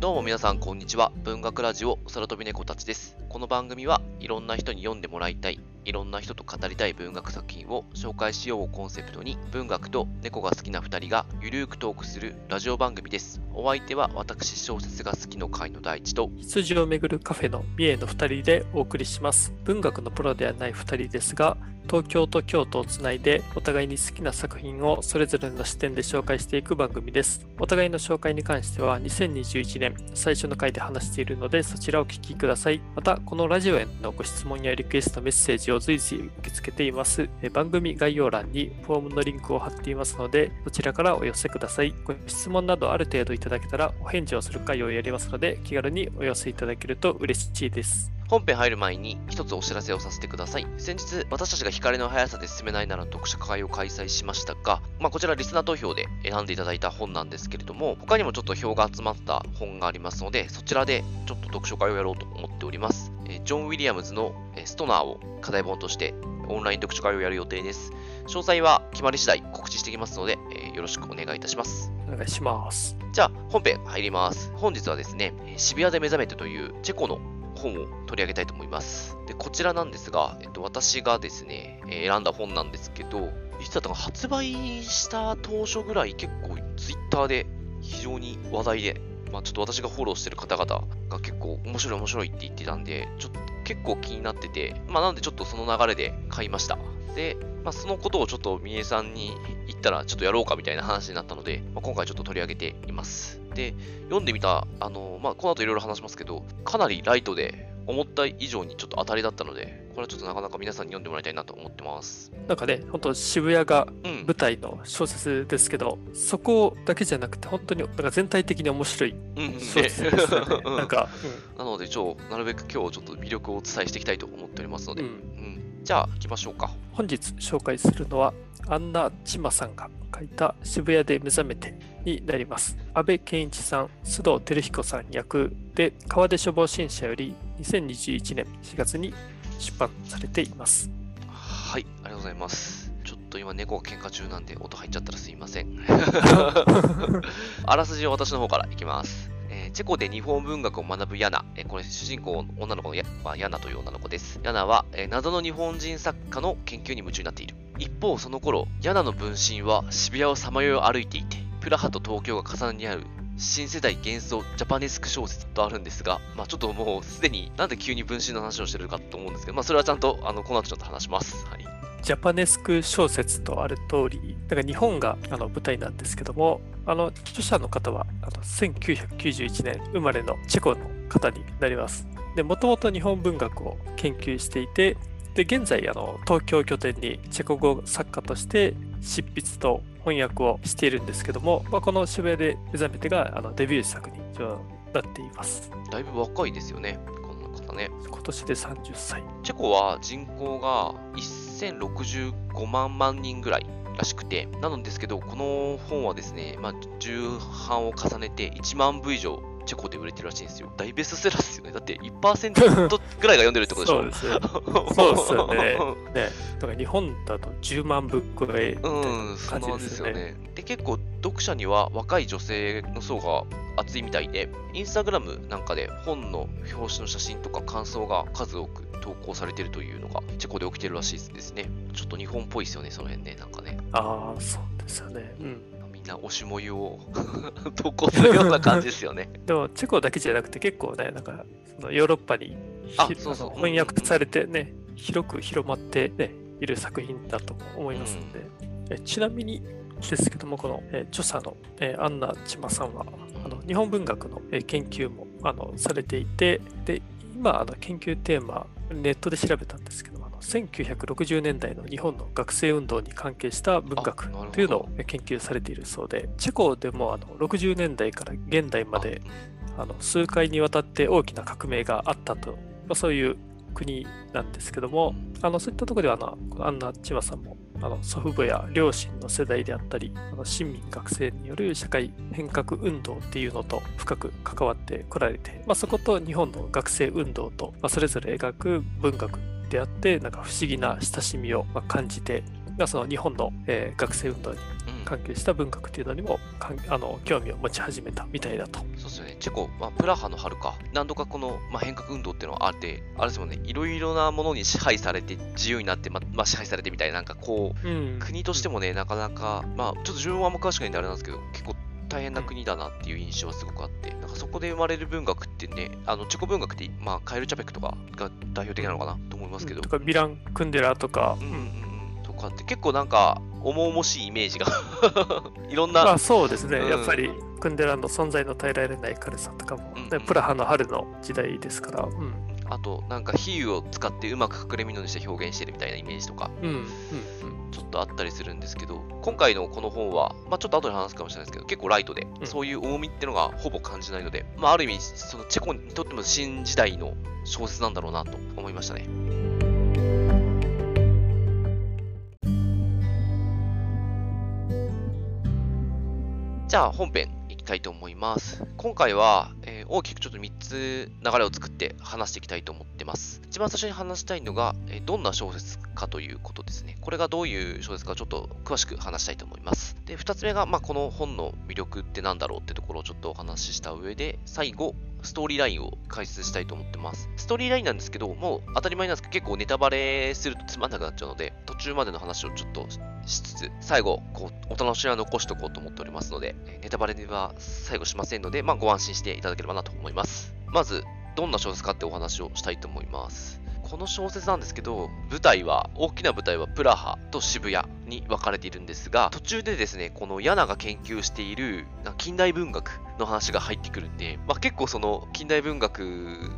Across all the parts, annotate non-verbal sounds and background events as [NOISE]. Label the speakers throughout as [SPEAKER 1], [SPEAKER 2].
[SPEAKER 1] どうも皆さんこんにちは。文学ラジオ空飛び猫たちです。この番組はいろんな人に読んでもらいたい、いろんな人と語りたい文学作品を紹介しようをコンセプトに文学と猫が好きな2人がゆるーくトークするラジオ番組です。お相手は私小説が好きの会の第一と
[SPEAKER 2] 羊をめぐるカフェの三重の2人でお送りします。文学のプロではない2人ですが、東京と京都をつないでお互いに好きな作品をそれぞれの視点で紹介していく番組です。お互いの紹介に関しては2021年最初の回で話しているのでそちらをお聞きください。また、このラジオへのご質問やリクエストメッセージを随時受け付けています。番組概要欄にフォームのリンクを貼っていますので、そちらからお寄せください。ご質問などある程度いただけたらお返事をする回をやりますので、気軽にお寄せいただけると嬉しいです。
[SPEAKER 1] 本編入る前に一つお知らせをさせてください。先日、私たちが光の速さで進めないならの読書会を開催しましたが、まあ、こちらリスナー投票で選んでいただいた本なんですけれども、他にもちょっと票が集まった本がありますので、そちらでちょっと読書会をやろうと思っております。えージョン・ウィリアムズのえーストナーを課題本としてオンライン読書会をやる予定です。詳細は決まり次第告知していきますので、えーよろしくお願いいたします。
[SPEAKER 2] お願いします。
[SPEAKER 1] じゃあ、本編入ります。本日はですね、渋谷で目覚めてというチェコの本を取り上げたいと思います。で、こちらなんですが、えっと、私がですね、え選んだ本なんですけど、いつだったか発売した当初ぐらい結構ツイッターで非常に話題で、まあちょっと私がフォローしてる方々が結構面白い面白いって言ってたんで、ちょっと結構気になってて、まあなのでちょっとその流れで買いました。で、まあそのことをちょっと三重さんに言ったらちょっとやろうかみたいな話になったので、まあ、今回ちょっと取り上げています。で、読んでみた、あの、まあ、この後いろいろ話しますけど、かなりライトで、思った以上にちょっと当たりだったので、これはちょっとなかなか皆さんに読んでもらいたいなと思ってます。
[SPEAKER 2] なんかね、本当渋谷が
[SPEAKER 1] うん
[SPEAKER 2] 舞。台の小説ですけど、そこだけじゃなくて、本当になんか全体的に面白い小説ですよね。
[SPEAKER 1] うん
[SPEAKER 2] なんか、
[SPEAKER 1] なので、超、なるべく今日ちょっと魅力をお伝えしていきたいと思っておりますので、
[SPEAKER 2] うんう
[SPEAKER 1] うん。
[SPEAKER 2] ん
[SPEAKER 1] じゃあ、行きましょうか。
[SPEAKER 2] 本日紹介するのは、アンナ・チマさんが書いた渋谷で目覚めてになります。安倍健一さん、須藤照彦さん役で、川出処方新社より2021年4月に出版されています。
[SPEAKER 1] はい、ありがとうございます。ちょっと今猫が喧嘩中なんで音入っちゃったらすいません。[LAUGHS] あらすじを私の方からいきます。チェコで日本文学を学ぶヤナ。えーこれ主人公女の子のヤ,、まあ、ヤナという女の子です。ヤナは、えー謎の日本人作家の研究に夢中になっている。一方その頃、ヤナの分身は渋谷をさまよい歩いていて、プラハと東京が重なり合う新世代幻想ジャパネスク小説とあるんですが、まあちょっともうすでになんで急に分身の話をしてるかと思うんですけど、まあそれはちゃんとあのこの後ちょっと話します。はい。
[SPEAKER 2] ジャパネスク小説とある通り、だか日本があの舞台なんですけども、あの著者の方はあの1991年生まれのチェコの方になります。で、もともと日本文学を研究していて、で、現在あの東京拠点にチェコ語作家として執筆と翻訳をしているんですけども、まあ、この渋谷で目覚めてがあのデビュー作になっています。
[SPEAKER 1] だいぶ若いですよね、この方ね。
[SPEAKER 2] 今年で30歳。
[SPEAKER 1] チェコは人口が1065万万人ぐらいらしくて、なのですけど、この本はですね、まあ、重版を重ねて1万部以上チェコで売れてるらしいんですよ。大ベストセラーですよね。だって1%ぐらいが読んでるってことでしょ？
[SPEAKER 2] そうですよ。そうですよね。ね、だから日本だと10万部超えみたい
[SPEAKER 1] うん、
[SPEAKER 2] な
[SPEAKER 1] そうなんで
[SPEAKER 2] 感じです。よね。
[SPEAKER 1] で、結構読者には若い女性の層が厚いみたいで、インスタグラムなんかで本の表紙の写真とか感想が数多く投稿されてるというのがチェコで起きてるらしいですね。ちょっと日本っぽいですよね、その辺ね、なんかね。
[SPEAKER 2] ああ、そうですよね。うん。
[SPEAKER 1] みんな推しもゆを [LAUGHS] 投稿するような感じですよね。[LAUGHS]
[SPEAKER 2] でも、チェコだけじゃなくて結構ね、なんか、そのヨーロッパにひ
[SPEAKER 1] あそうそう
[SPEAKER 2] 翻訳されてね、広く広まってね、いる作品だと思いますので、えちなみにですけども、この、え著者の、えアンナ・チマさんは、あの日本文学の、え研究もあのされていて、で今あの研究テーマ、ネットで調べたんですけども、あの1960年代の日本の学生運動に関係した文学というのを研究されているそうで、チェコでもあの60年代から現代まであ。の数回にわたって大きな革命があったと、まあ、そういう国なんですけども、あのそういったところではあのアンナ・チマさんもあの祖父母や両親の世代であったり、あの市民学生による社会変革運動っていうのと深く関わってこられて、まあ、そこと日本の学生運動と、まあ、それぞれ描く文学であって、なんか不思議な親しみを感じて、まあ、その日本の、えー学生運動に関係した文学っていうのにもあの興味を持ち始めたみたいだと。
[SPEAKER 1] そうですよね。チェコ、まあ、プラハの春か。何度かこの、まあ、変革運動っていうのはあって、あれですもんね、いろいろなものに支配されて、自由になって、ままあ、支配されてみたいな、なんかこう、うん、国としてもね、なかなか、まあ、ちょっと自分はあんま詳しくないんであれなんですけど、結構大変な国だなっていう印象はすごくあって、なんかそこで生まれる文学ってね、あのチェコ文学って、まあ、カエル・チャペクとかが代表的なのかなと思いますけど。
[SPEAKER 2] とか、ビラン・クンデラとか。
[SPEAKER 1] うんうんかって結構なんか、重々しいイメージが。[LAUGHS] いろんな。
[SPEAKER 2] まあそうですね、うん、やっぱりクンデラの存在の耐えられない軽さとかも、うん。うん、プラハの春の時代ですから。うん。
[SPEAKER 1] あと、なんか比喩を使ってうまく隠れみのにして表現してるみたいなイメージとか、うん、うん、ちょっとあったりするんですけど、今回のこの本は、まあ、ちょっと後で話すかもしれないですけど、結構ライトで、うん、そういう重みっていうのがほぼ感じないので、まあ、ある意味、そのチェコにとっても新時代の小説なんだろうなと思いましたね。じゃあ本編いきたいと思います。今回は、えー、大きくちょっと3つ流れを作って話していきたいと思ってます。一番最初に話したいのが、えー、どんな小説かということですね。これがどういう小説かちょっと詳しく話したいと思います。で、2つ目が、まあ、この本の魅力って何だろうってところをちょっとお話しした上で、最後、ストーリーラインを解説したいと思ってます。ストーリーラインなんですけど、もう当たり前なんですけど、結構ネタバレするとつまんなくなっちゃうので、途中までの話をちょっとしつつ、最後、こう、お楽しみは残しとこうと思っておりますので、ネタバレは最後しませんので、まあ、ご安心していただければなと思います。まず、どんな小説かってお話をしたいと思います。この小説なんですけど、舞台は、大きな舞台はプラハと渋谷。に分かれているんですが、途中でですね、このヤナが研究している近代文学の話が入ってくるんで、まあ、結構その近代文学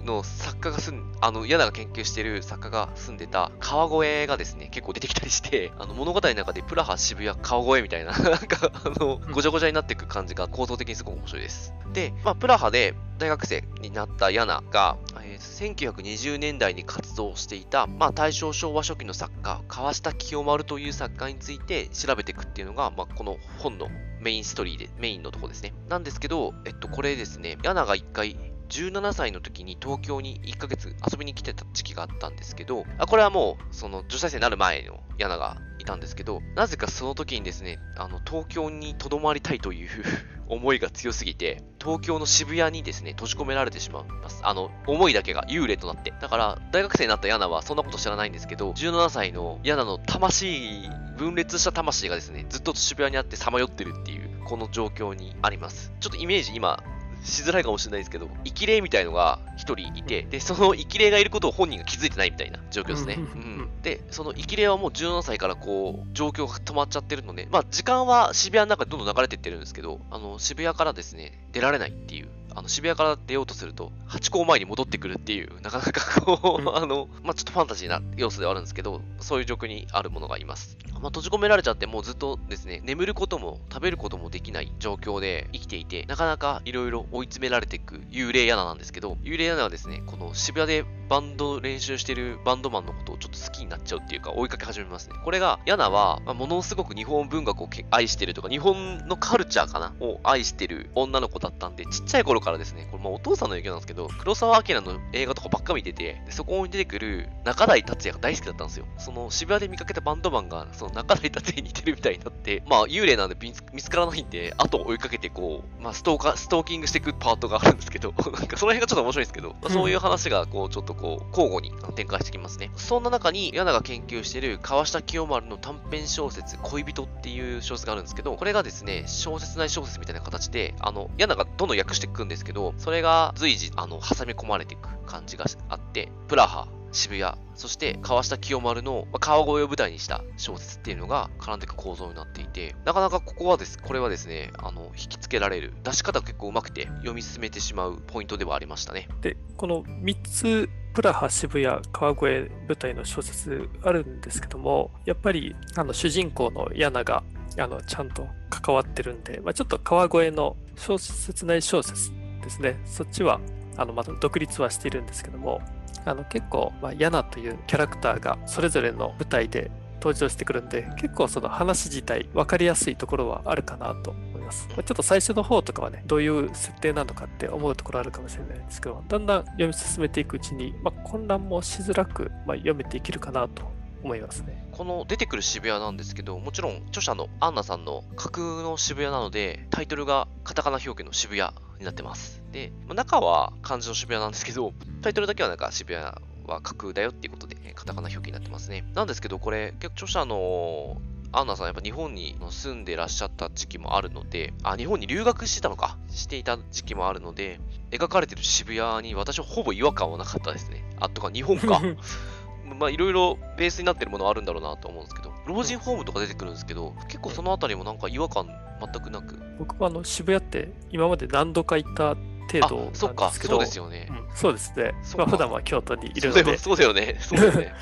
[SPEAKER 1] の作家が住ん、あの、ヤナが研究している作家が住んでた川越がですね、結構出てきたりして、あの、物語の中でプラハ、渋谷、川越みたいな、[LAUGHS] なんか、あの、ごちゃごちゃになっていく感じが構造的にすごく面白いです。で、まあ、プラハで大学生になったヤナが、えー、1920年代に活動していた、まあ、大正昭和初期の作家、川下清丸という作家について調べていくっていうのが、まあ、この本のメインストーリーで、メインのとこですね。なんですけど、えっと、これですね、ヤナが一回、17歳の時に東京に1ヶ月遊びに来てた時期があったんですけど、あこれはもう、その女子大生になる前のヤナがいたんですけど、なぜかその時にですね、あの、東京に留まりたいという [LAUGHS] 思いが強すぎて、東京の渋谷にですね、閉じ込められてしまいます。あの、思いだけが幽霊となって。だから、大学生になったヤナはそんなこと知らないんですけど、17歳のヤナの魂、分裂した魂がですね、ずっと渋谷にあってさまよってるっていう、この状況にあります。ちょっとイメージ今、しづらいかもしれないですけど、生き霊みたいのが一人いて、で、その生き霊がいることを本人が気づいてないみたいな状況ですね。うん、で、その生き霊はもう17歳からこう、状況が止まっちゃってるので、まあ、時間は渋谷の中でどんどん流れていってるんですけど、あの、渋谷からですね、出られないっていうあの渋谷から出ようとすると、ハチ公前に戻ってくるっていう、なかなかこう、[LAUGHS] あの、まあ、ちょっとファンタジーな要素ではあるんですけど、そういう状況にあるものがいます。まあ、閉じ込められちゃって、もうずっとですね、眠ることも食べることもできない状況で生きていて、なかなかいろいろ追い詰められていく幽霊ヤナなんですけど、幽霊ヤナはですね、この渋谷でバンド練習してるバンドマンのことをちょっと好きになっちゃうっていうか、追いかけ始めますね。これが、ヤナは、まあ、ものすごく日本文学を愛してるとか、日本のカルチャーかなを愛してる女の子だったんで、ちっちゃい頃からですね、これまあ父さんの影響なんですけど、黒沢明の映画とかばっか見てて、でそこに出てくる中台達也が大好きだったんですよ。その渋谷で見かけたバンドマンが、その中台達也に似てるみたいになって、まあ幽霊なんで見つからないんで、後を追いかけてこう、まあストーカー、ストーキングしていくパートがあるんですけど、[LAUGHS] なんかその辺がちょっと面白いんですけど、まあ、そういう話がこう、ちょっとこう、交互に展開してきますね。そんな中に、ヤナが研究している川下清丸の短編小説、恋人っていう小説があるんですけど、これがですね、小説内小説みたいな形で、あの、ヤナがどんどん訳していくんですけど、それが随時、あの、挟み込まれていく感じがあって、プラハ、渋谷、そして川下清丸の、川越を舞台にした小説っていうのが絡んでいく構造になっていて、なかなかここはです、これはですね、あの、引きつけられる、出し方が結構うまくて読み進めてしまうポイントではありましたね。
[SPEAKER 2] で、この3つ、プラハ、渋谷、川越舞台の小説あるんですけども、やっぱり、あの、主人公のヤナが、あの、ちゃんと関わってるんで、まあ、ちょっと川越の小説内小説ですね、そっちはあのまた独立はしているんですけどもあの結構、まあ、ヤナというキャラクターがそれぞれの舞台で登場してくるんで結構その話自体分かりやすいところはあるかなと思います、ま、ちょっと最初の方とかはねどういう設定なのかって思うところあるかもしれないんですけどだんだん読み進めていくうちに、まあ、混乱もしづらく、まあ、読めていけるかなと思いますね。
[SPEAKER 1] この出てくる渋谷なんですけど、もちろん著者のアンナさんの架空の渋谷なので、タイトルがカタカナ表記の渋谷になってます。で、中は漢字の渋谷なんですけど、タイトルだけはなんか渋谷は架空だよっていうことで、カタカナ表記になってますね。なんですけど、これ、結構著者のアンナさんやっぱ日本に住んでらっしゃった時期もあるので、あ、日本に留学してたのか、していた時期もあるので、描かれてる渋谷に私はほぼ違和感はなかったですね。あ、とか日本か。[LAUGHS] まあいろいろベースになってるものあるんだろうなと思うんですけど、老人ホームとか出てくるんですけど、結構そのあたりもなんか違和感全くなく。
[SPEAKER 2] 僕はあの渋谷って今まで何度か行った程度なんですけど、そっか、
[SPEAKER 1] そうですよね。
[SPEAKER 2] うん、そうですね。まあ、普段は京都にいるので。
[SPEAKER 1] そうだ [LAUGHS] よね。そうだよね。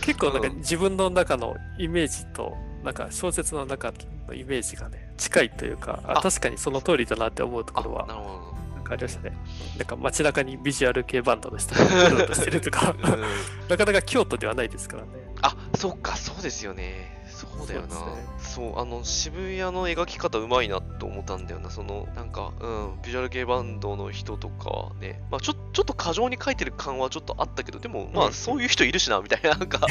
[SPEAKER 2] 結構なんか自分の中のイメージと、なんか小説の中のイメージがね、近いというか、あ確かにその通りだなって思うところは。なるほど。ありましたね。なんか街中にビジュアル系バンドの人が [LAUGHS] うろうとしてるとかなかなか京都ではないですからね。
[SPEAKER 1] あ、そっか、そうですよね。そうだよな。そう、ね、あの、渋谷の描き方うまいなと思ったんだよな。その、なんか、うん、ビジュアル系バンドの人とかね、まあちょちょっと過剰に書いてる感はちょっとあったけど、でも、まあ、そういう人いるしな、みたいな、なんか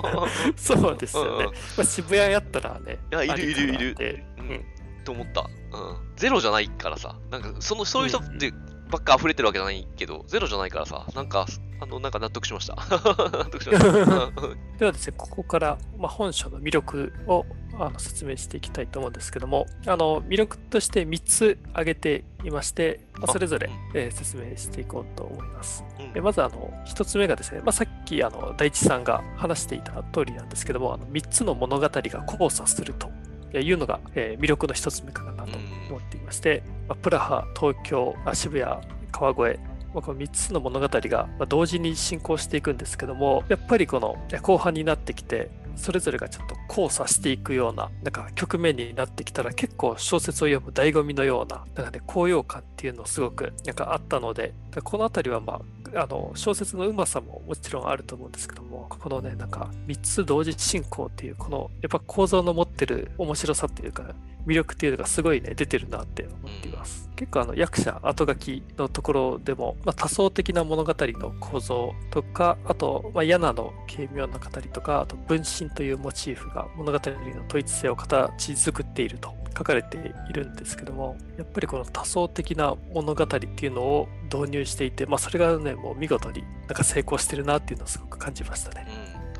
[SPEAKER 1] [LAUGHS]
[SPEAKER 2] そうですよね。うん、まあ、渋谷やったらね。
[SPEAKER 1] いや、いるいるいる。うん。と思った。うん。ゼロじゃないからさ。なんか、その、そういう人ってばっか溢れてるわけじゃないけど、ゼロじゃないからさ、なんか、あの、なんか納得しました。[LAUGHS] 納得しました。[LAUGHS]
[SPEAKER 2] ではですね、ここから、まあ、本書の魅力をあの説明していきたいと思うんですけども、あの魅力として3つ挙げていまして、まあ、それぞれ、うん、えー、説明していこうと思います。うん、まずあの1つ目がですね、まあ、さっきあの大地さんが話していた通りなんですけども、あの3つの物語が交差するというのが、えー、魅力の1つ目かなと思っていまして、まあ、プラハ、東京、渋谷、川越、この3つの物語が同時に進行していくんですけどもやっぱりこの後半になってきてそれぞれがちょっと交差していくようななんか局面になってきたら結構小説を読む醍醐味のようななんか、ね、高揚感っていうのすごくなんかあったのでこの辺りはまああの小説のうまさももちろんあると思うんですけどもこのねなんか3つ同時進行っていうこのやっぱ構造の持ってる面白さっていうか魅力っていうのがすごいね出てるなって思っています、結構あの役者後書きのところでも、まあ、多層的な物語の構造とかあと、まあ、ヤナの軽妙な語りとかあと分身というモチーフが物語の統一性を形作っていると書かれているんですけどもやっぱりこの多層的な物語っていうのを導入していて、まあ、それがねもう見事になんか成功してるなっていうのをすごく感じましたね。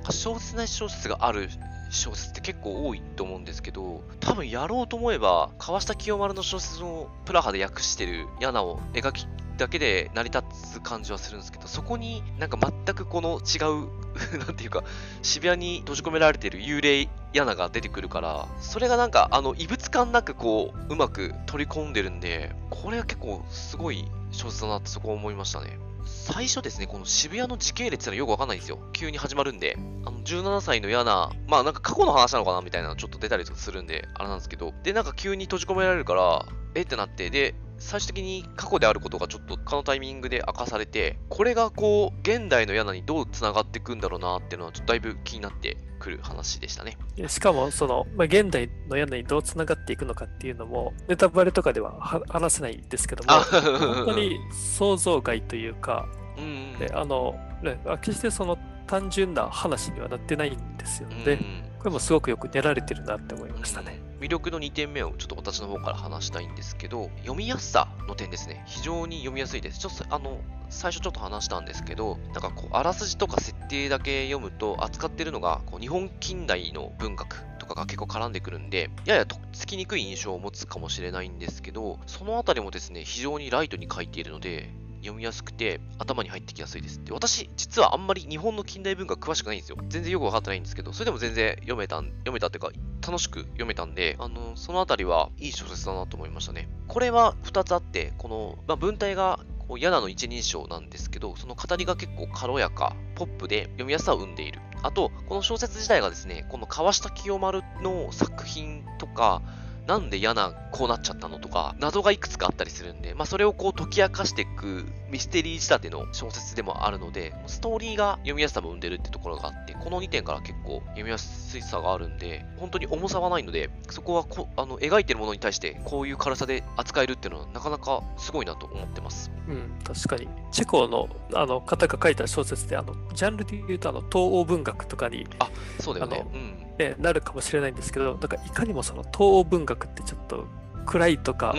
[SPEAKER 1] うん、小説な小説がある小説って結構多いと思うんですけど多分やろうと思えば川下清丸の小説をプラハで訳してるヤナを描きだけで成り立つ感じはするんですけどそこになんか全くこの違う [LAUGHS] なんていうか渋谷に閉じ込められてる幽霊ヤナが出てくるからそれがなんかあの異物感なくこううまく取り込んでるんでこれは結構すごい小説だなってそこ思いましたね。最初ですね、この渋谷の時系列ってのはよくわかんないんですよ。急に始まるんで。あの、17歳の嫌な、まあなんか過去の話なのかなみたいなのちょっと出たりとかするんで、あれなんですけど。で、なんか急に閉じ込められるから、えってなって、で、最終的に過去であることがちょっとこのタイミングで明かされて、これがこう、現代のヤナにどう繋がっていくんだろうなっていうのは、ちょっとだいぶ気になってくる話でしたね。
[SPEAKER 2] しかも、その、まあ、現代のヤナにどう繋がっていくのかっていうのも、ネタバレとかでは話せないんですけども、本当に想像外というか、うんであの、ね、決してその単純な話にはなってないんですよね。うんこれもすごくよく練られてるなって思いましたね。
[SPEAKER 1] 魅力の2点目をちょっと私の方から話したいんですけど、読みやすさの点ですね。非常に読みやすいです。ちょっとあの、最初ちょっと話したんですけど、なんかこう、あらすじとか設定だけ読むと、扱ってるのが、こう日本近代の文学とかが結構絡んでくるんで、ややとっつきにくい印象を持つかもしれないんですけど、そのあたりもですね、非常にライトに書いているので、読みやすくて頭に入ってきやすいです。で、私、実はあんまり日本の近代文化詳しくないんですよ。全然よくわかってないんですけど、それでも全然読めた、読めたっていうか、楽しく読めたんで、あの、そのあたりはいい小説だなと思いましたね。これは2つあって、この、まあ、文体がこうヤナの一人称なんですけど、その語りが結構軽やか、ポップで読みやすさを生んでいる。あと、この小説自体がですね、この川下清丸の作品とか、なんで嫌なこうなっちゃったのとか、謎がいくつかあったりするんで、まあそれをこう解き明かしていくミステリー仕立ての小説でもあるので、ストーリーが読みやすさも生んでるってところがあって、この2点から結構読みやすいさがあるんで、本当に重さはないので、そこはこあの描いてるものに対してこういう軽さで扱えるっていうのはなかなかすごいなと思ってます。
[SPEAKER 2] うん、確かに。チェコのあの方が書いた小説で、あのジャンルで言うとあの東欧文学とかに、
[SPEAKER 1] あそうだよね。うん
[SPEAKER 2] ね、なるかもしれないんですけど、だからいかにもその東欧文学ってちょっと暗いとか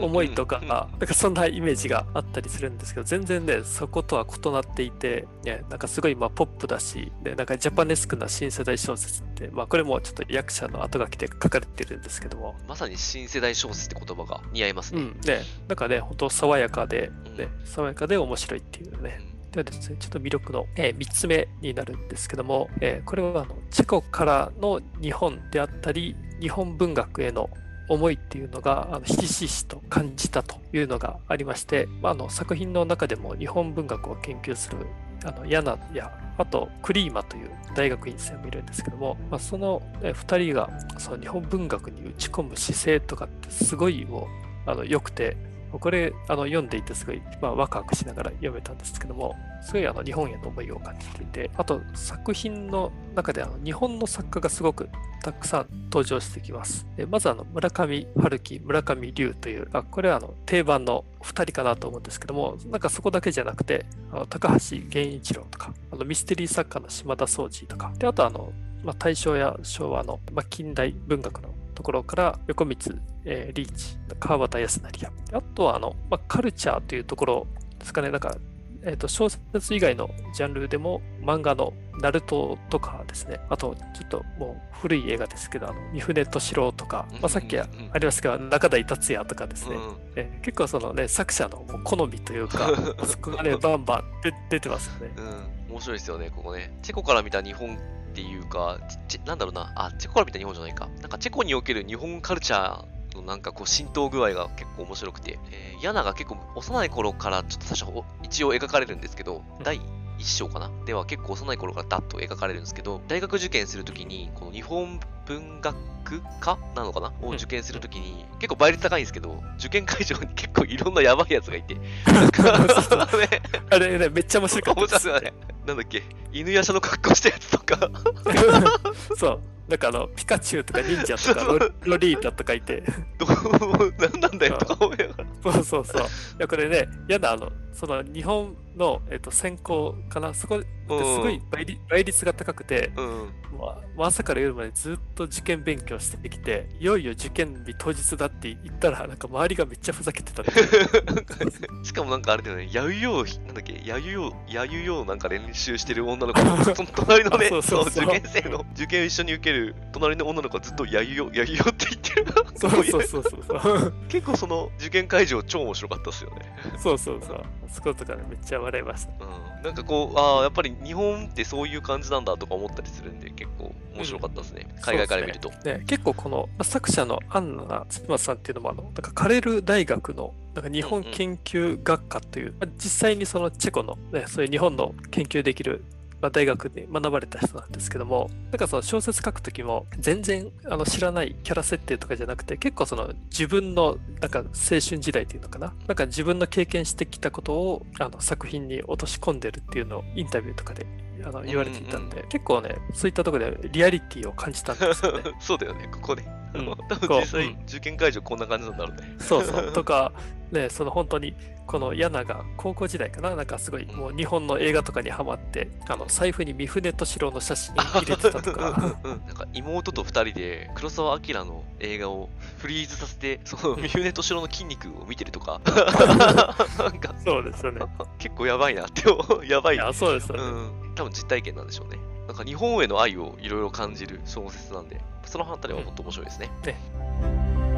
[SPEAKER 2] 重いとかなんかそんなイメージがあったりするんですけど全然ねそことは異なっていて、ね、なんかすごいまあポップだしでなんかジャパネスクな新世代小説って、まあ、これもちょっと役者の後書きで書かれてるんですけども。
[SPEAKER 1] まさに新世代小説って言葉が似合いますね。うん、
[SPEAKER 2] ねなんかね本当爽やかで、ね、爽やかで面白いっていうね、ではですね、ちょっと魅力の、えー、3つ目になるんですけども、えー、これはあのチェコからの日本であったり、日本文学への思いっていうのがあのひしひしと感じたというのがありまして、まあ、あの作品の中でも日本文学を研究するあのヤナやあとクリーマという大学院生もいるんですけども、まあ、その2人がその日本文学に打ち込む姿勢とかってすごいもうあの良くてこれあの読んでいてすごい、まあ、ワクワクしながら読めたんですけども、すごいあの日本への思いを感じていて、あと作品の中であの日本の作家がすごくたくさん登場してきます。まずあの村上春樹、村上龍という、あこれはあの定番の2人かなと思うんですけども、なんかそこだけじゃなくて、あの高橋源一郎とか、あのミステリー作家の島田宗司とか、であとあの、まあ、大正や昭和の、まあ、近代文学のところから横光、えー、リーチ、川端康成や、あとはあの、まあ、カルチャーというところですかね、なんか、えーと、小説以外のジャンルでも漫画のナルトとかですね、あとちょっともう古い映画ですけど、あの三船敏郎とか、まあ、さっきありますけど、中台達也とかですね、うん、えー、結構そのね、作者の好みというか、[LAUGHS] そこがね、バンバン出てますよね。
[SPEAKER 1] うん、面白いですよね、ここね。チェコから見た日本っていうか、なんだろうな、あ、チェコから見た日本じゃないか。なんかチェコにおける日本カルチャーのなんかこう浸透具合が結構面白くて、えー、ヤナが結構幼い頃からちょっと最初一応描かれるんですけど、第一章かな？では結構幼い頃からダッと描かれるんですけど、大学受験するときに、この日本文学科なのかな？を受験するときに、結構倍率高いんですけど、受験会場に結構いろんなやばいやつがいて、[LAUGHS]
[SPEAKER 2] あれね、めっちゃ面白かった面
[SPEAKER 1] 白い。ね。なんだっけ、犬やしゃの格好したやつとか。[LAUGHS]
[SPEAKER 2] そう。なんかあの、ピカチュウとか忍者とか [LAUGHS] ロロリータとかいて。
[SPEAKER 1] どう、なんなんだよとか思いなが
[SPEAKER 2] ら。そうそうそう。いや、これね、嫌な、あの、その日本の、えっと、専攻かな、そこってすごい倍率倍率が高くて、うん、もう朝から夜までずっと受験勉強してきて、いよいよ受験日当日だって言ったら、なんか周りがめっちゃふざけてた、ね、[LAUGHS]
[SPEAKER 1] しかもなんかあれだよね、やゆよう、なんだっけ、やゆよう、やゆようなんか練習してる女の子、[LAUGHS] その隣のね、そうそう受験生の受験を一緒に受ける隣の女の子はずっとやゆよう、やゆようって言ってる。
[SPEAKER 2] そうそうそうそう [LAUGHS]
[SPEAKER 1] 結構その受験会場超面白かったっすよね。
[SPEAKER 2] そうそうそう。そことかね、めっちゃ笑いました。
[SPEAKER 1] うん。なんかこう、ああ、やっぱり日本ってそういう感じなんだとか思ったりするんで、結構面白かったですね。うん、海外から見ると。
[SPEAKER 2] ね、ね、結構この、まあ、作者のアンナ・ツマさんっていうのも、あの、なんかカレル大学のなんか日本研究学科という、うんうん、まあ、実際にそのチェコの、ね、そういう日本の研究できるまあ、大学で学ばれた人なんですけども、なんかその小説書くときも全然あの知らないキャラ設定とかじゃなくて、結構その自分のなんか青春時代というのかな、なんか自分の経験してきたことをあの作品に落とし込んでるっていうのをインタビューとかであの言われていたんで、うんうん、結構ね、そういったところでリアリティを感じたんですよね。[LAUGHS]
[SPEAKER 1] そうだよね、ここで。うん、多分実際、受験会場こんな感じなんだろうね。
[SPEAKER 2] そうそう。とか、ね、その本当に、このヤナが高校時代かな、なんかすごい、もう日本の映画とかにハマって、あの財布に三船敏郎の写真入れてたとか。
[SPEAKER 1] うん、なんか妹と二人で黒澤明の映画をフリーズさせて、その三船敏郎の筋肉を見てるとか。
[SPEAKER 2] なんか、そうですよね。
[SPEAKER 1] 結構やばいなって、[LAUGHS] やばい。い
[SPEAKER 2] や、そうですよね。う
[SPEAKER 1] ん、多分実体験なんでしょうね。なんか日本への愛をいろいろ感じる小説なんで、そのあたりはもっと面白いですね。ね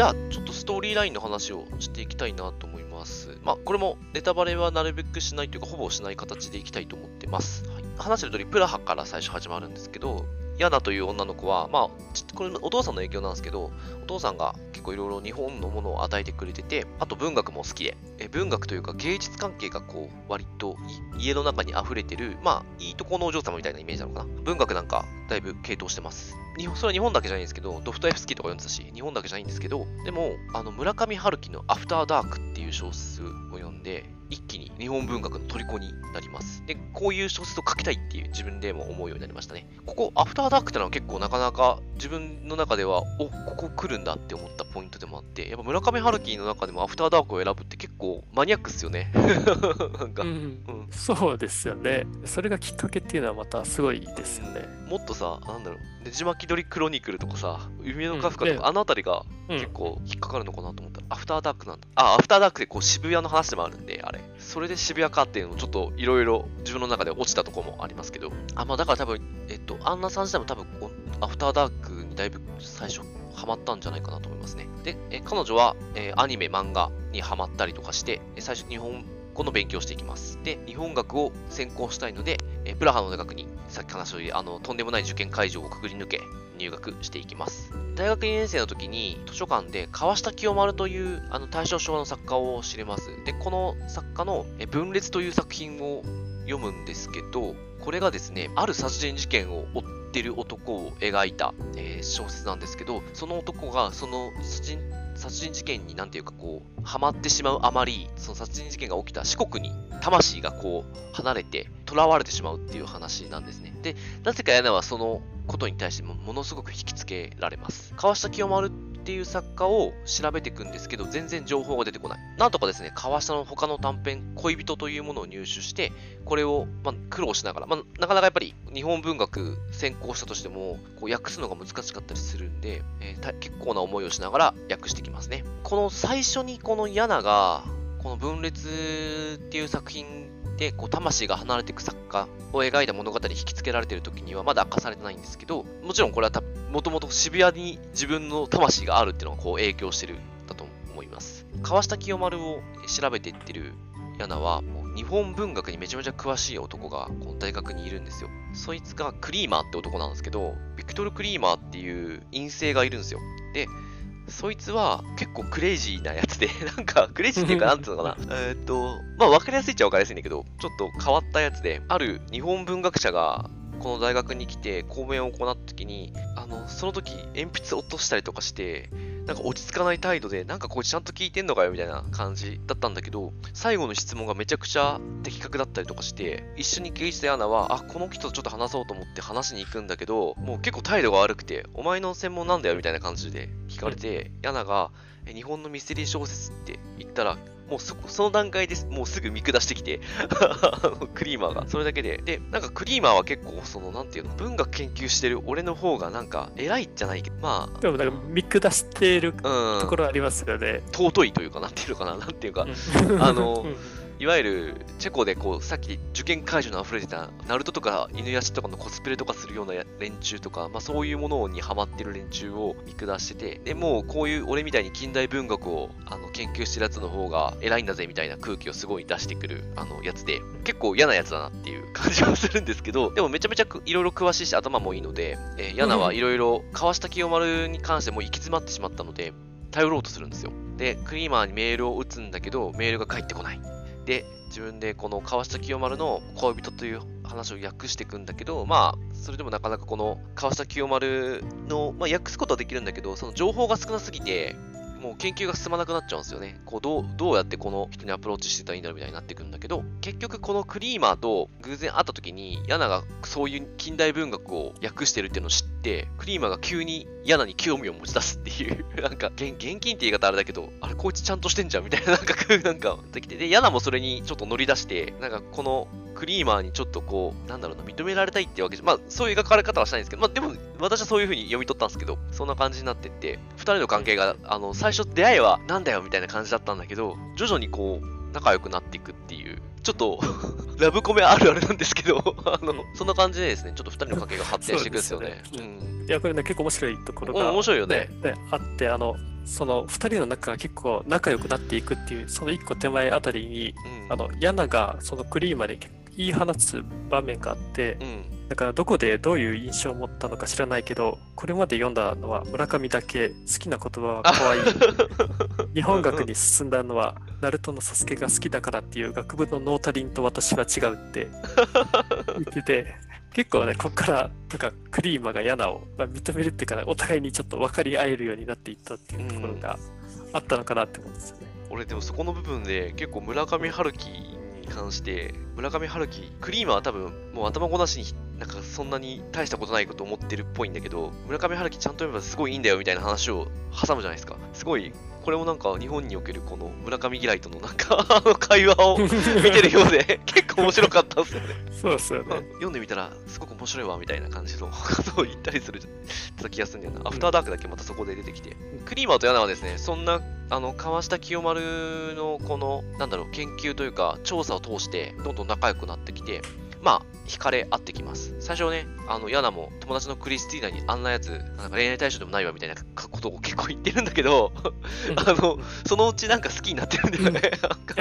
[SPEAKER 1] じゃあ、ちょっとストーリーラインの話をしていきたいなと思います。まあ、これもネタバレはなるべくしないというか、ほぼしない形でいきたいと思ってます。はい、話してる通り、プラハから最初始まるんですけど、ヤナという女の子は、まあ、これお父さんの影響なんですけど、お父さんが結構いろいろ日本のものを与えてくれてて、あと文学も好きで、え文学というか芸術関係がこう、割と家の中に溢れてる、まあ、いいとこのお嬢様みたいなイメージなのかな。文学なんか、だいぶ傾倒してます。日本それは日本だけじゃないんですけど、ドフトエフスキーとか読んでたし、日本だけじゃないんですけど、でも、あの、村上春樹のアフターダークっていう小説を読んで、一気に日本文学の虜になります。で、こういう小説を書きたいっていう自分でも思うようになりましたね。ここ、アフターダークってのは結構なかなか自分の中では、お、ここ来るんだって思ったポイントでもあって、やっぱ村上春樹の中でもアフターダークを選ぶって結構マニアックっすよね。[LAUGHS] なんか、うん、
[SPEAKER 2] うん、そうですよね。それがきっかけっていうのはまたすごいですよね。
[SPEAKER 1] もっとさ、なんだろう、ねじ巻き鳥クロニクルとかさ、夢のカフカとか、うん、あの辺りが結構引っかかるのかなと思ったら、アフターダークなんだ。あ、アフターダークでこう渋谷の話でもあるんで、あれ。それで渋谷かっていうのをちょっといろいろ自分の中で落ちたところもありますけど、あ、まあだから多分、えっと、アンナさん自体も多分、アフターダークにだいぶ最初ハマったんじゃないかなと思いますね。で、え彼女は、えアニメ、漫画にハマったりとかして、最初日本語の勉強していきます。で、日本学を専攻したいので、えプラハの大学に、さっき話したあの、とんでもない受験会場をくぐり抜け、入学していきます。大学2年生の時に図書館で川下清丸というあの大正昭和の作家を知れます。で、この作家の分裂という作品を読むんですけど、これがですね、ある殺人事件を追ってる男を描いた、えー、小説なんですけど、その男がその殺人殺人事件になんていうかこう、ハマってしまうあまり、その殺人事件が起きた四国に魂がこう、離れて、囚われてしまうっていう話なんですね。で、なぜかヤナはそのことに対してもものすごく引きつけられます。川下清丸っていう作家を調べていくんですけど、全然情報が出てこない。なんとかですね、川下の他の短編、恋人というものを入手して、これを、まあ、苦労しながら、まあ、なかなかやっぱり日本文学専攻したとしても、こう訳すのが難しかったりするんで、えー、結構な思いをしながら訳してきますね。この最初にこのヤナが、この分裂っていう作品で、こう、魂が離れていく作家を描いた物語に引き付けられている時にはまだ明かされてないんですけど、もちろんこれは、もともと渋谷に自分の魂があるっていうのがこう影響してるだと思います。川下清丸を調べていってるヤナは、日本文学にめちゃめちゃ詳しい男がこの大学にいるんですよ。そいつがクリーマーって男なんですけど、ビクトル・クリーマーっていう陰性がいるんですよ。で、そいつは結構クレイジーなやつで、[LAUGHS] なんかクレイジーっていうか、なんつうのかな。[LAUGHS] えっと、まあ分かりやすいっちゃ分かりやすいんだけど、ちょっと変わったやつで、ある日本文学者がこの大学に来て講演を行った時に、あの、その時鉛筆落としたりとかして、なんか落ち着かない態度で、なんかこいつちゃんと聞いてんのかよみたいな感じだったんだけど、最後の質問がめちゃくちゃ的確だったりとかして、一緒に経営したアナは、あ、この人とちょっと話そうと思って話しに行くんだけど、もう結構態度が悪くて、お前の専門なんだよみたいな感じで聞かれて、ヤナが、日本のミステリー小説って言ったら、もうそ、その段階です。もうすぐ見下してきて [LAUGHS] クリーマーが。それだけで。で、なんかクリーマーは結構、その、なんていうの、文学研究してる俺の方がなんか、偉いじゃないけど、ま
[SPEAKER 2] あ。でもなんか見下してるところありますよね。
[SPEAKER 1] 尊いというか、なんていうのかな、なんていうか、あの、いわゆるチェコでこうさっき受験会場に溢れてたナルトとか犬やしとかのコスプレとかするような連中とか、まあ、そういうものにハマってる連中を見下しててでもうこういう俺みたいに近代文学をあの研究してるやつの方が偉いんだぜみたいな空気をすごい出してくるあのやつで結構嫌なやつだなっていう感じはするんですけどでもめちゃめちゃいろいろ詳しいし頭もいいので、えー、ヤナはいろいろ川下清丸に関しても行き詰まってしまったので頼ろうとするんですよ。でクリーマーにメールを打つんだけどメールが返ってこないで、自分でこの川下清丸の恋人という話を訳していくんだけど、まあ、それでもなかなかこの川下清丸の、まあ、訳すことはできるんだけど、その情報が少なすぎて、もう研究が進まなくなっちゃうんですよね。こうどう、どうやってこの人にアプローチしてたらいいんだろうみたいになってくるんだけど、結局このクリーマーと偶然会った時に、ヤナがそういう近代文学を訳してるっていうのを知って、クリーマーが急にヤナに興味を持ち出すっていう [LAUGHS] なんか、現金って言い方あれだけど、あれこいつちゃんとしてんじゃんみたいな、なんか、なんか、できて、で、ヤナもそれにちょっと乗り出して、なんかこのクリーマーにちょっとこう、なんだろうな、認められたいってわけじゃ、まあ、そういう描かれ方はしないんですけど、まあ、でも、私はそういう風に読み取ったんですけど、そんな感じになってって、二人の関係が、あの、最初出会いは、なんだよみたいな感じだったんだけど、徐々にこう、仲良くなっていくっていう、ちょっと [LAUGHS] ラブコメあるあるなんですけど [LAUGHS] あの、そんな感じでですね、ちょっと二人の関係が発展していくんですよね。[LAUGHS] うよね
[SPEAKER 2] うん、いや、これね、結構面白いところが、
[SPEAKER 1] 面白いよね。
[SPEAKER 2] ねあって、あの、その2人の中が結構仲良くなっていくっていうその1個手前あたりに、うん、あのヤナがそのクリーマで言い放つ場面があって、
[SPEAKER 1] うん。
[SPEAKER 2] だからどこでどういう印象を持ったのか知らないけど、これまで読んだのは村上だけ好きな言葉は可愛い。[LAUGHS] 日本学に進んだのは、ナルトのサスケが好きだからっていう学部のノータリンと私は違うって言ってて、結構ね、ここからなんかクリーマがヤナをまあ認めるっていうか、お互いにちょっと分かり合えるようになっていったっていうところがあったのかなって思うんですよね。
[SPEAKER 1] 俺でもそこの部分で結構村上春樹に関して村上春樹クリームは多分もう頭ごなしになんかそんなに大したことないこと思ってるっぽいんだけど村上春樹ちゃんと読めばすごいいいんだよみたいな話を挟むじゃないですか。すごいこれもなんか日本におけるこの村上嫌いとのなんか会話を見てるようで [LAUGHS] 結構面白かったっすよね
[SPEAKER 2] そうですよ
[SPEAKER 1] あ
[SPEAKER 2] ね。
[SPEAKER 1] 読んでみたらすごく面白いわみたいな感じの [LAUGHS] ことを言ったりするた気がするんだよな。アフターダークだけまたそこで出てきて。クリーマーとヤナはですね、そんな、あの、川下清丸のこの、なんだろう、研究というか、調査を通して、どんどん仲良くなってきて、まあ、惹かれ合ってきます。最初ね、あの、ヤナも友達のクリスティーナにあんなやつ、なんか恋愛対象でもないわみたいなことを結構言ってるんだけど、あの、そのうちなんか好きになってるんだよね。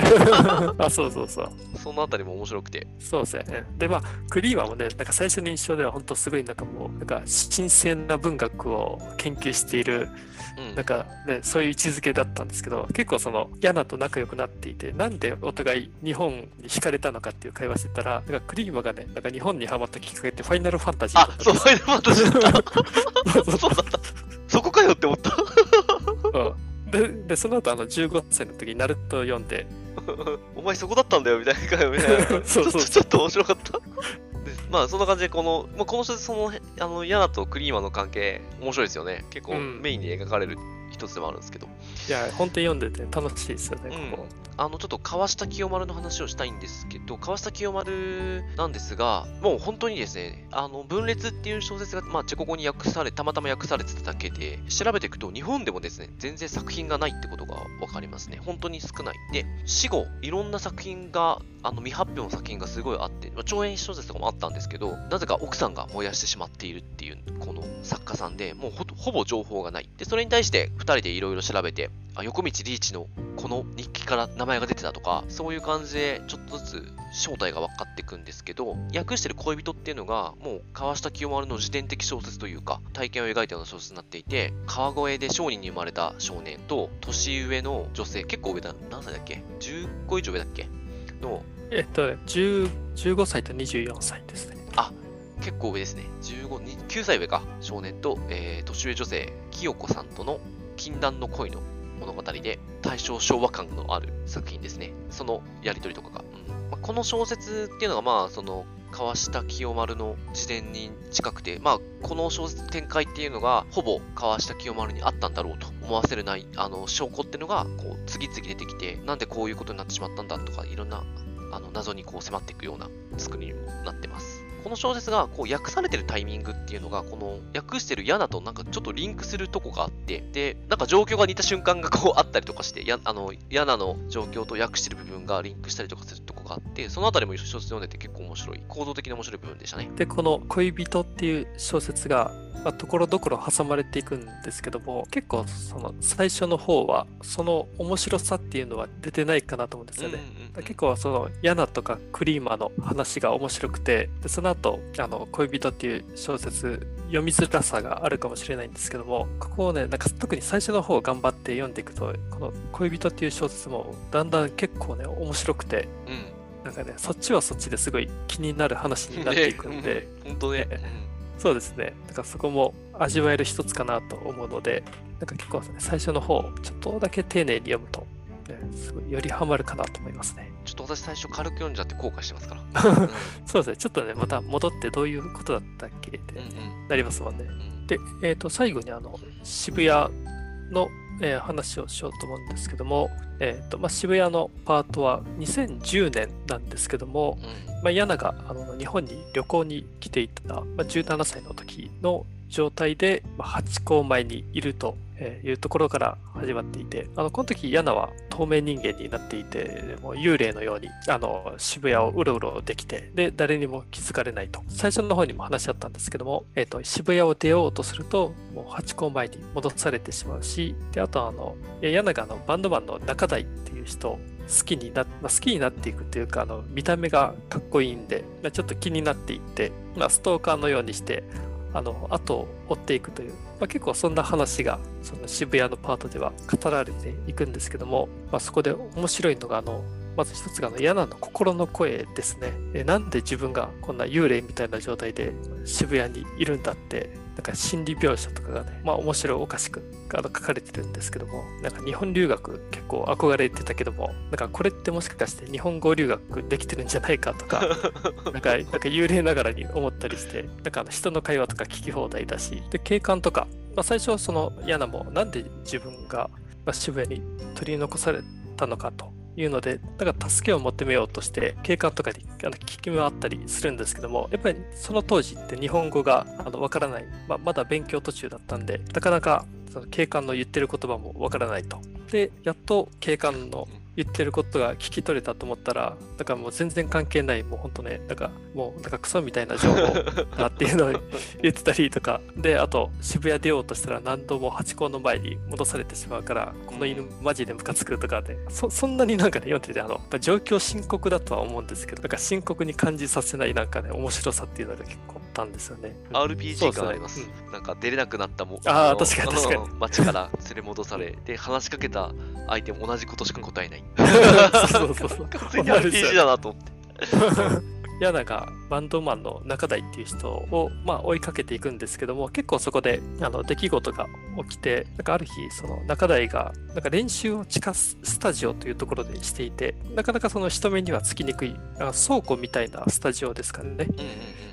[SPEAKER 1] [LAUGHS]
[SPEAKER 2] あ、そうそうそう。
[SPEAKER 1] そのあたりも面白くて。
[SPEAKER 2] そうですよね。で、まあ、クリーマーもね、なんか最初の印象では本当すごいなんかもう、なんか新鮮な文学を研究している、
[SPEAKER 1] うん
[SPEAKER 2] なんかね、そういう位置づけだったんですけど、結構その、ヤナと仲良くなっていて、なんでお互い日本に惹かれたのかっていう会話してたら、なんかクリーマーがね、なんか日本にハマったきっかけってファイナルファンタジー
[SPEAKER 1] あそう、ファイナルファンタジーだった。
[SPEAKER 2] そう
[SPEAKER 1] だった。そこかよって思った。
[SPEAKER 2] うんでで、その後あの15歳の時にナルトを読んで、[LAUGHS]
[SPEAKER 1] お前そこだったんだよみたいな、みたいな。[LAUGHS]
[SPEAKER 2] そうそうそう
[SPEAKER 1] ちょっとちょっと面白かった。でまあそんな感じでこの、まあ、この小説そのあのヤナとクリーマの関係面白いですよね結構
[SPEAKER 2] うん
[SPEAKER 1] メインで描かれる一つでもあるんですけど、
[SPEAKER 2] いや、本当に読んでて楽しいですよね、
[SPEAKER 1] うん。
[SPEAKER 2] ここ。
[SPEAKER 1] あのちょっと川下清丸の話をしたいんですけど川下清丸なんですがもう本当にですねあの分裂っていう小説が、まあ、チェコ語に訳されたまたま訳されてただけで調べていくと日本でもですね全然作品がないってことが分かりますね。本当に少ない。で死後いろんな作品があの未発表の作品がすごいあって、まあ、長編小説とかもあったんですけどなぜか奥さんが燃やしてしまっているっていうこの作家さんでもうほぼ情報がない。でそれに対して2人でいろいろ調べてあ横道リーチのこの日記から名前が出てたとかそういう感じでちょっとずつ正体が分かっていくんですけど訳してる恋人っていうのがもう川下清丸の自伝的小説というか体験を描いたような小説になっていて川越で商人に生まれた少年と年上の女性結構上だ何歳だっけ？10個以上上だっけ？の
[SPEAKER 2] えっとね、10 15歳と24歳ですね。
[SPEAKER 1] 結構上ですね。15、に9歳上か。少年と、えー年上女性、清子さんとの禁断の恋の物語で、大正昭和感のある作品ですね。そのやりとりとかが。うんまあ、この小説っていうのが、まあ、その、川下清丸の自伝に近くて、まあ、この小説展開っていうのが、ほぼ川下清丸にあったんだろうと思わせるない、あの、証拠っていうのが、こう、次々出てきて、なんでこういうことになってしまったんだとか、いろんな、あの、謎にこう迫っていくような作りにもなってます。この小説がこう訳されてるタイミングっていうのが、この訳してるヤナとなんかちょっとリンクするとこがあって、で、なんか状況が似た瞬間がこうあったりとかして、やあのヤナの状況と訳してる部分がリンクしたりとかするとこがあって、そのあたりも小説読んでて結構面白い、構造的に面白い部分でしたね。
[SPEAKER 2] で、この恋人っていう小説が、まあ、ところどころ挟まれていくんですけども、結構その最初の方は、その面白さっていうのは出てないかなと思うんですよね。
[SPEAKER 1] うんうんうん
[SPEAKER 2] 結構そのヤナとかクリーマの話が面白くてでその後あの恋人っていう小説読みづらさがあるかもしれないんですけどもここをねなんか特に最初の方頑張って読んでいくとこの恋人っていう小説もだんだん結構ね面白くて
[SPEAKER 1] うん。
[SPEAKER 2] なんかねそっちはそっちですごい気になる話になっていくんで、
[SPEAKER 1] 本当ね。
[SPEAKER 2] ねそうですねだからそこも味わえる一つかなと思うのでなんか結構、ね、最初の方ちょっとだけ丁寧に読むと、ね、すごいよりハマるかなと思いますね。
[SPEAKER 1] ちょっと私最初軽く読んじゃって後悔してますから。う [LAUGHS] ん
[SPEAKER 2] そうですね、ちょっとね、また戻ってどういうことだったっけって
[SPEAKER 1] うんうん
[SPEAKER 2] なりますもんね。
[SPEAKER 1] うん
[SPEAKER 2] で、えっ、と、最後にあの、渋谷の、えー話をしようと思うんですけども、えっ、と、まあ、渋谷のパートは2010年なんですけども、
[SPEAKER 1] うん。
[SPEAKER 2] まあ、ヤナがあの日本に旅行に来ていた、まあ、17歳の時の状態で、まあ、ハチ公前にいるとえいうところから始まっていて、あのこの時ヤナは透明人間になっていて、もう幽霊のようにあの渋谷をうろうろできて、で、誰にも気づかれないと。最初の方にも話し合ったんですけども、えっ、と、渋谷を出ようとすると、もうハチ公前に戻されてしまうし、で、あとあの、ヤナがあのバンドマンの中台っていう人好きにな、まあ、好きになっていくっていうかあの見た目がかっこいいんで、まあ、ちょっと気になっていって、まあ、ストーカーのようにしてあの後を追っていくという、まあ、結構そんな話がその渋谷のパートでは語られていくんですけども、まあ、そこで面白いのがあのまず一つがあの嫌なの心の声ですねえ。なんで自分がこんな幽霊みたいな状態で渋谷にいるんだってなんか心理描写とかがね、まあ面白おかしくあの書かれてるんですけども、なんか日本留学結構憧れてたけども、なんかこれってもしかして日本語留学できてるんじゃないかとか、[LAUGHS] なんかなんか幽霊ながらに思ったりして、なんかあの人の会話とか聞き放題だし、で、警官とか、まあ、最初はそのヤナもなんで自分が渋谷に取り残されたのかというので、だから助けを求めようとして、警官とかにあの聞き回ったりするんですけども、やっぱりその当時って日本語があのわからない、まあ、まだ勉強途中だったんで、なかなかその警官の言ってる言葉もわからないと。で、やっと警官の言ってることが聞き取れたと思ったら、だからもう全然関係ない、もう本当ね、だからもうなんかクソみたいな情報だっていうのを [LAUGHS] 言ってたりとか、で、あと渋谷出ようとしたら何度もハチ公の前に戻されてしまうから、この犬マジでムカつくとかで、そそんなになんかね、読んでて、あの、状況深刻だとは思うんですけど、なんか深刻に感じさせないなんかね、面白さっていうのが結構たんですよね。
[SPEAKER 1] RPG 感あります。うん、なんか出れなくなったも
[SPEAKER 2] ああ、確かに確かに。
[SPEAKER 1] 街から連れ戻され、で、話しかけた相手も同じことしか答えない。
[SPEAKER 2] そうそうそう。
[SPEAKER 1] 完全に RPG だなと思って。
[SPEAKER 2] ヤナがバンドマンの中台っていう人を、まあ、追いかけていくんですけども結構そこであの出来事が起きてなんかある日その中台がなんか練習を地下スタジオというところでしていてなかなかその人目にはつきにくい倉庫みたいなスタジオですかね。うんうんう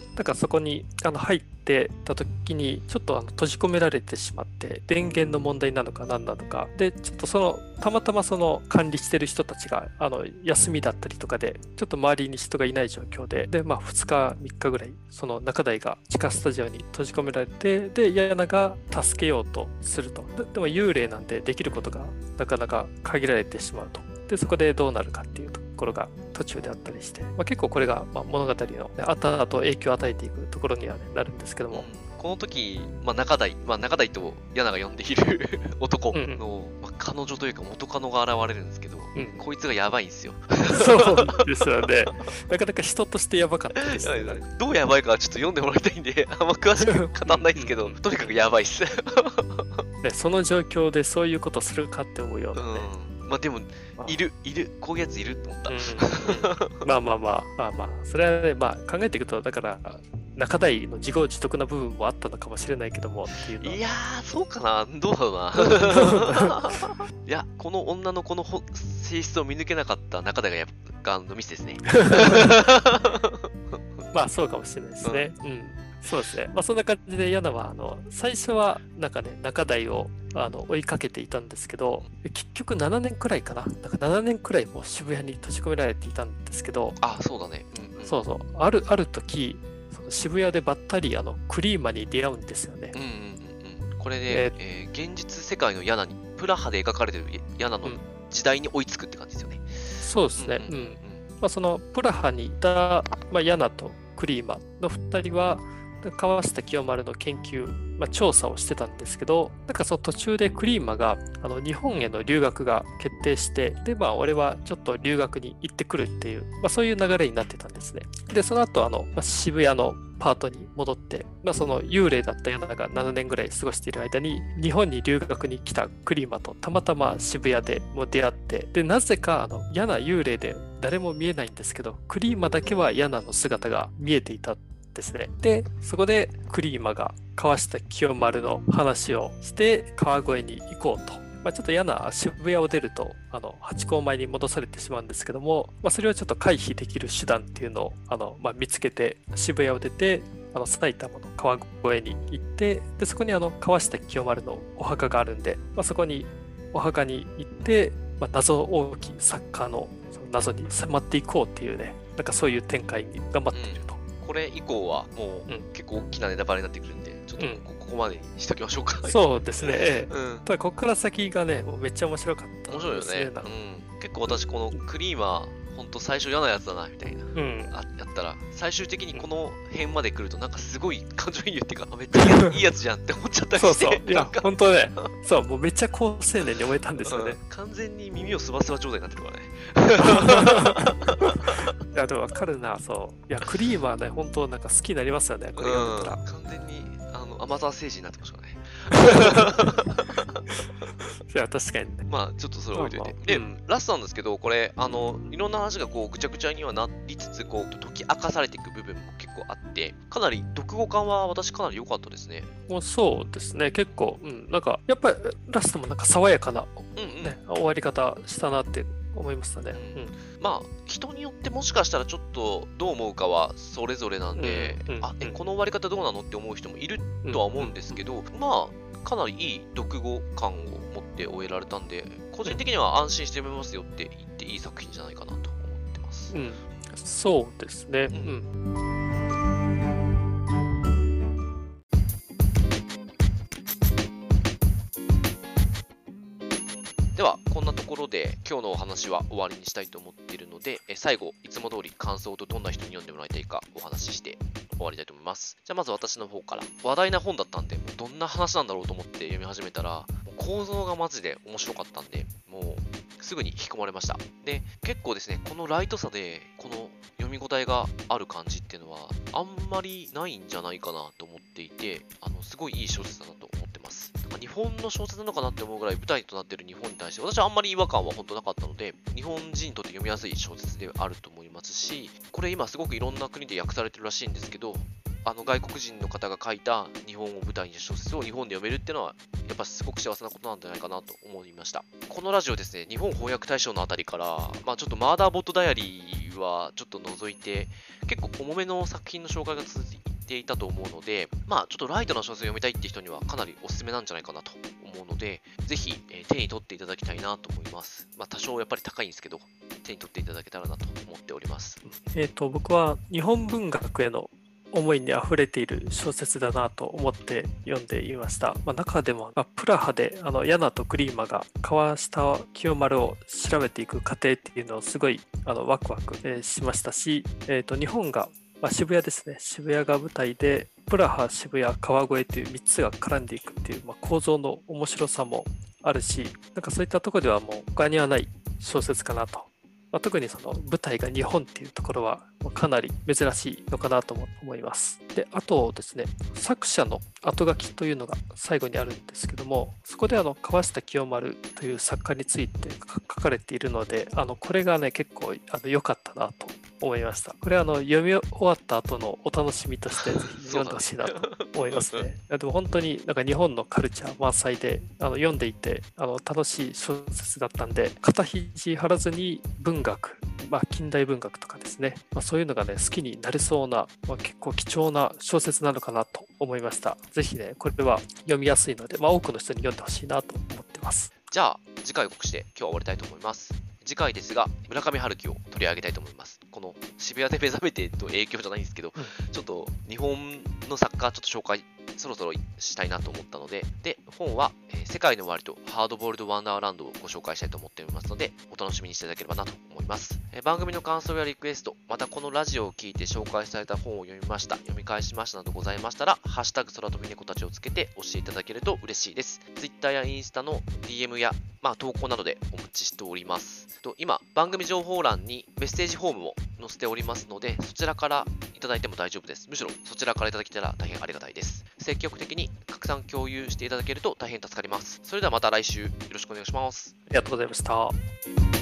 [SPEAKER 2] んだからそこにあの入ってた時にちょっとあの閉じ込められてしまって電源の問題なのか何なのか。でちょっとそのたまたまその管理してる人たちがあの休みだったりとかでちょっと周りに人がいない状況でで、まあ、2日3日ぐらいその中台が地下スタジオに閉じ込められてでヤナが助けようとすると。ででも幽霊なんでできることがなかなか限られてしまうと。でそこでどうなるかっていうと。ころが途中であったりして、まあ、結構これがま物語の、ね、後々影響を与えていくところには、ね、なるんですけども。
[SPEAKER 1] この時、まあ、中台、まあ、中台とヤナが呼んでいる [LAUGHS] 男の、うん、まあ、彼女というか元カノが現れるんですけど、うん、こいつがやばいんですよ。
[SPEAKER 2] そうですよね。なかなか人としてやばかったですね。
[SPEAKER 1] どうやばいかちょっと読んでもらいたいんで、[LAUGHS] あんま詳しく語んないんですけど、とにかくやばいっす。[LAUGHS]
[SPEAKER 2] その状況でそういうことするかって思うようなね。
[SPEAKER 1] うんまあでも、いる、いる、こういうやついると思った。
[SPEAKER 2] うん、まあまあまあ、まあまあ、それはね、まあ考えていくと、だから、中台の自業自得な部分もあったのかもしれないけどもっていうの
[SPEAKER 1] いやー、そうかな、どうだろうな。[LAUGHS] いや、この女の子の性質を見抜けなかった中台がやがのミスですね。[LAUGHS]
[SPEAKER 2] まあそうかもしれないですね。うん、うんそうですね。まあ、そんな感じで、ヤナは、あの、最初は、なんかね、中台をあの追いかけていたんですけど、結局7年くらいかな。なんか7年くらいもう渋谷に閉じ込められていたんですけど、
[SPEAKER 1] あ、そうだね。
[SPEAKER 2] うんうん、そうそう。ある、ある時、その渋谷でばったり、あの、クリーマに出会うんですよね。
[SPEAKER 1] うんうんうんうん。これで、えー、現実世界のヤナに、プラハで描かれてるヤナの時代に追いつくって感じですよね。うん、
[SPEAKER 2] そうですね。うん、うん、まあ、そのプラハにいた、まあ、ヤナとクリーマの2人は、川下清丸の研究、まあ、調査をしてたんですけど、なんかその途中でクリーマがあの日本への留学が決定して、で、まあ、俺はちょっと留学に行ってくるっていう、まあ、そういう流れになってたんですね。で、その後、あの、まあ、渋谷のパートに戻って、まあ、その幽霊だった柳が7年ぐらい過ごしている間に、日本に留学に来たクリーマとたまたま渋谷でも出会って、で、なぜか、あの、嫌な幽霊で誰も見えないんですけど、クリーマだけは嫌なの姿が見えていたっですね。で、そこでクリーマが川下清丸の話をして川越に行こうと。まあ、ちょっと嫌な渋谷を出ると、あの、八甲前に戻されてしまうんですけども、まあ、それをちょっと回避できる手段っていうのを、あの、まあ、見つけて、渋谷を出て、あの、埼玉の川越に行って、で、そこにあの、川下清丸のお墓があるんで、まあ、そこにお墓に行って、まあ、謎大きいサッカーのの謎に迫っていこうっていうね、なんかそういう展開に頑張っていると。
[SPEAKER 1] これ以降はもう結構大きなネタバレになってくるんで、ちょっとここまでにしときましょうか。
[SPEAKER 2] そうですね。うん、ただここから先がね、もうめっちゃ面白かった、
[SPEAKER 1] 面白いよね。うん、結構私このクリーマー、ほんと最初嫌なやつだな、みたいな。うん、あやっったら、最終的にこの辺まで来ると、なんかすごい感情移入っていうか、めっちゃいいやつじゃんって思っちゃったりして、
[SPEAKER 2] そうそう。いや本当ね。そう、もうめっちゃ高青年に思えたんですよね
[SPEAKER 1] うん。完全に耳をすばすば状態になってるからね。[LAUGHS]
[SPEAKER 2] いや、でもわかるな、そう。いや、クリーマーね、本当なんか好きになりますよね、これ読んでたら。
[SPEAKER 1] 完全にあの甘沢星人になってましたね。
[SPEAKER 2] いや、確かにね。
[SPEAKER 1] まあちょっとそれ置いといて。で、
[SPEAKER 2] まあまあうん
[SPEAKER 1] ラストなんですけど、これ、あの、いろんな話がこうぐちゃぐちゃにはなりつつ、こう解き明かされていく部分も結構あって、かなり読後感は私かなり良かったですね。
[SPEAKER 2] もうそうですね、結構、うん、なんか、やっぱりラストもなんか爽やかな、
[SPEAKER 1] うんうん。
[SPEAKER 2] ね、終わり方したなって思いましたね。
[SPEAKER 1] うんまあ人によってもしかしたらちょっとどう思うかはそれぞれなんで、
[SPEAKER 2] うんうん
[SPEAKER 1] あえ
[SPEAKER 2] うん
[SPEAKER 1] この終わり方どうなのって思う人もいる
[SPEAKER 2] うん
[SPEAKER 1] とは思うんですけど、まあかなりいい読後感を持って終えられたんで個人的には安心して読めますよって言っていい作品じゃないかなと思ってます。
[SPEAKER 2] うん、そうですね。
[SPEAKER 1] う
[SPEAKER 2] うんん。
[SPEAKER 1] ことで今日のお話は終わりにしたいと思っているのでえ最後いつも通り感想とどんな人に読んでもらいたいかお話しして終わりたいと思います。じゃあまず私の方から。話題な本だったんでもうどんな話なんだろうと思って読み始めたら構造がマジで面白かったんでもうすぐに引き込まれました。で結構ですねこのライトさでこの読み応えがある感じっていうのはあんまりないんじゃないかなと思っていてあのすごいいい小説だなと思ってます。日本の小説なのかなって思うぐらい舞台となっている日本に対して私はあんまり違和感は本当なかったので日本人にとって読みやすい小説であると思いますしこれ今すごくいろんな国で訳されてるらしいんですけどあの外国人の方が書いた日本を舞台にした小説を日本で読めるっていうのはやっぱすごく幸せなことなんじゃないかなと思いました。このラジオですね日本翻訳大賞のあたりから、まあ、ちょっとマーダーボットダイアリーはちょっと除いて結構重めの作品の紹介が続いていたと思うのでまあちょっとライトな小説を読みたいって人にはかなりおすすめなんじゃないかなと思うのでぜひ、え手に取っていただきたいなと思います。まあ多少やっぱり高いんですけど手に取っていただけたらなと思っております。
[SPEAKER 2] えっ、と、僕は日本文学への思いにあふれている小説だなと思って読んでいました。まあ、中でも、まあ、プラハであのヤナとクリーマが川下清丸を調べていく過程っていうのをすごいあのワクワク、えーしましたし、えー、と日本が、まあ、渋谷ですね渋谷が舞台でプラハ渋谷川越という3つが絡んでいくっていう、まあ、構造の面白さもあるしなんかそういったとこではもう他にはない小説かなとまあ、特にその舞台が日本っていうところはまあかなり珍しいのかなとも思います。で、あとですね、作者の後書きというのが最後にあるんですけども、そこであの川下清丸という作家について書書かれているので、あのこれがね、結構あの良かったなと思いました。これはあの読み終わった後のお楽しみとしてぜひ読んでほしいなと思いますね。でも本当になんか日本のカルチャー満載であの読んでいてあの楽しい小説だったんで肩肘張らずに文学、まあ、近代文学とかですね、まあ、そういうのがね好きになれそうな、まあ、結構貴重な小説なのかなと思いました。ぜひねこれは読みやすいので、まあ、多くの人に読んでほしいなと思ってます。
[SPEAKER 1] じゃあ次回を告知して今日は終わりたいと思います次回ですが村上春樹を取り上げたいと思いますこの渋谷で目覚めてと影響じゃないんですけど、
[SPEAKER 2] うん
[SPEAKER 1] ちょっと日本の作家ちょっと紹介そろそろしたいなと思ったのでで本は、えー世界の終わりとハードボールドワンダーランドをご紹介したいと思っておりますのでお楽しみにしていただければなと思います、えー番組の感想やリクエストまたこのラジオを聞いて紹介された本を読みました読み返しましたなどございましたらハッシュタグ空飛び猫たちをつけて教えていただけると嬉しいです Twitter やインスタの DM やまあ、投稿などでお待ちしております。と今、番組情報欄にメッセージフォームを載せておりますので、そちらからいただいても大丈夫です。むしろそちらからいただけたら大変ありがたいです。積極的に拡散共有していただけると大変助かります。それではまた来週よろしくお願いします。
[SPEAKER 2] ありがとうございました。